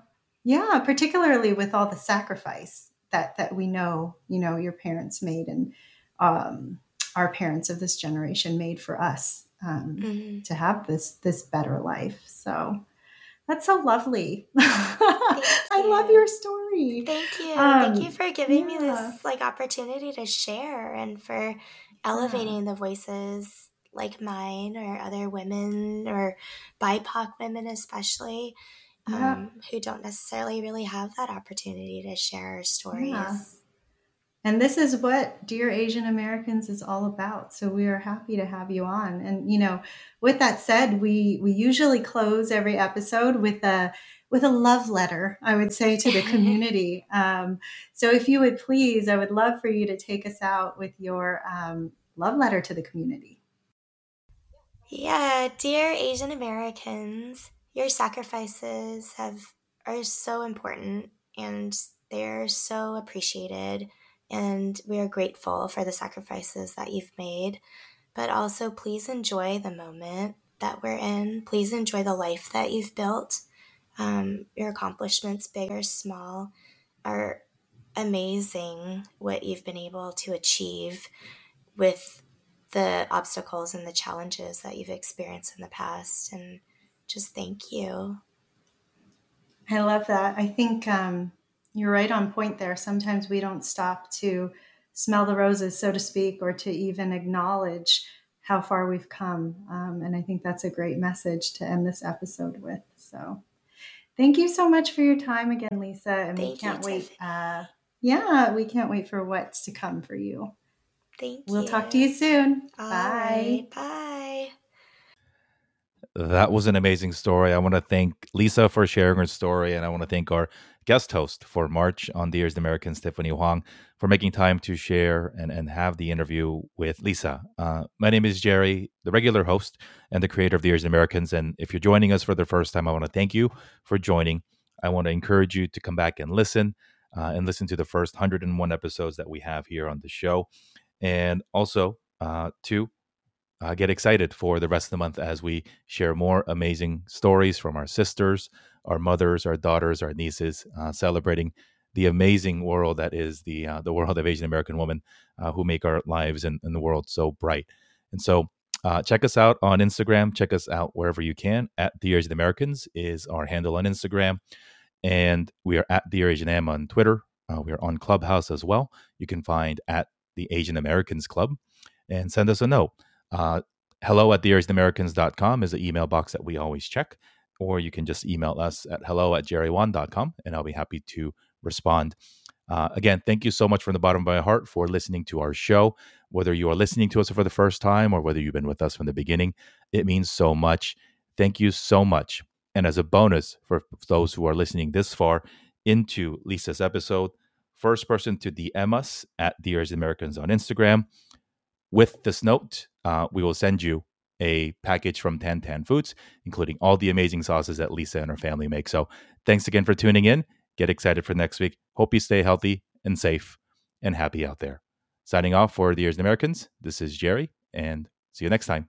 yeah particularly with all the sacrifice that that we know you know your parents made and um, our parents of this generation made for us um, Mhm. to have this this better life so that's so lovely i love your story Thank you. Um, Thank you for giving me this like opportunity to share and for elevating the voices like mine or other women or BIPOC women especially Yeah. um, who don't necessarily really have that opportunity to share our stories. And this is what Dear Asian Americans is all about. So we are happy to have you on. And you know, with that said, we we usually close every episode with a with a love letter, I would say, to the community. um, so if you would please, I would love for you to take us out with your um, love letter to the community. Yeah, dear Asian Americans, your sacrifices have are so important and they're so appreciated and we are grateful for the sacrifices that you've made. But also please enjoy the moment that we're in. Please enjoy the life that you've built. Um, your accomplishments, big or small, are amazing what you've been able to achieve with the obstacles and the challenges that you've experienced in the past. And just thank you. I love that. I think um, you're right on point there. Sometimes we don't stop to smell the roses, so to speak, or to even acknowledge how far we've come. Um, and I think that's a great message to end this episode with. So thank you so much for your time again, Lisa. And we Thank you, can't wait. Uh, yeah, we can't wait for what's to come for you. Thank you. We'll talk to you soon. All Bye. right, Bye. That was an amazing story. I want to thank Lisa for sharing her story, and I want to thank our guest host for March on Dear Asian Americans, Tiffany Huang, for making time to share and, and have the interview with Lisa. Uh, my name is Jerry, the regular host and the creator of Dear Asian Americans. And if you're joining us for the first time, I want to thank you for joining. I want to encourage you to come back and listen uh, and listen to the first 101 episodes that we have here on the show. And also uh, to uh, get excited for the rest of the month as we share more amazing stories from our sisters, our mothers, our daughters, our nieces, uh, celebrating the amazing world that is the uh, the world of Asian American women uh, who make our lives and, and the world so bright. And so, uh, check us out on Instagram. Check us out wherever you can. At the Asian Americans is our handle on Instagram, and we are at the Asian Am on Twitter. Uh, we are on Clubhouse as well. You can find at the Asian Americans Club, and send us a note. Uh, hello at dearasianamericans.com is the email box that we always check, or you can just email us at hello at jerrywon.com, and I'll be happy to respond. Uh, again, thank you so much from the bottom of my heart for listening to our show. Whether you are listening to us for the first time or whether you've been with us from the beginning, it means so much. Thank you so much. And as a bonus for those who are listening this far into Lisa's episode, first person to DM us at Dear Americans on Instagram with this note, uh, we will send you a package from Tan Tan Foods, including all the amazing sauces that Lisa and her family make. So thanks again for tuning in. Get excited for next week. Hope you stay healthy and safe and happy out there. Signing off for Dear Asian Americans, this is Jerry, and see you next time.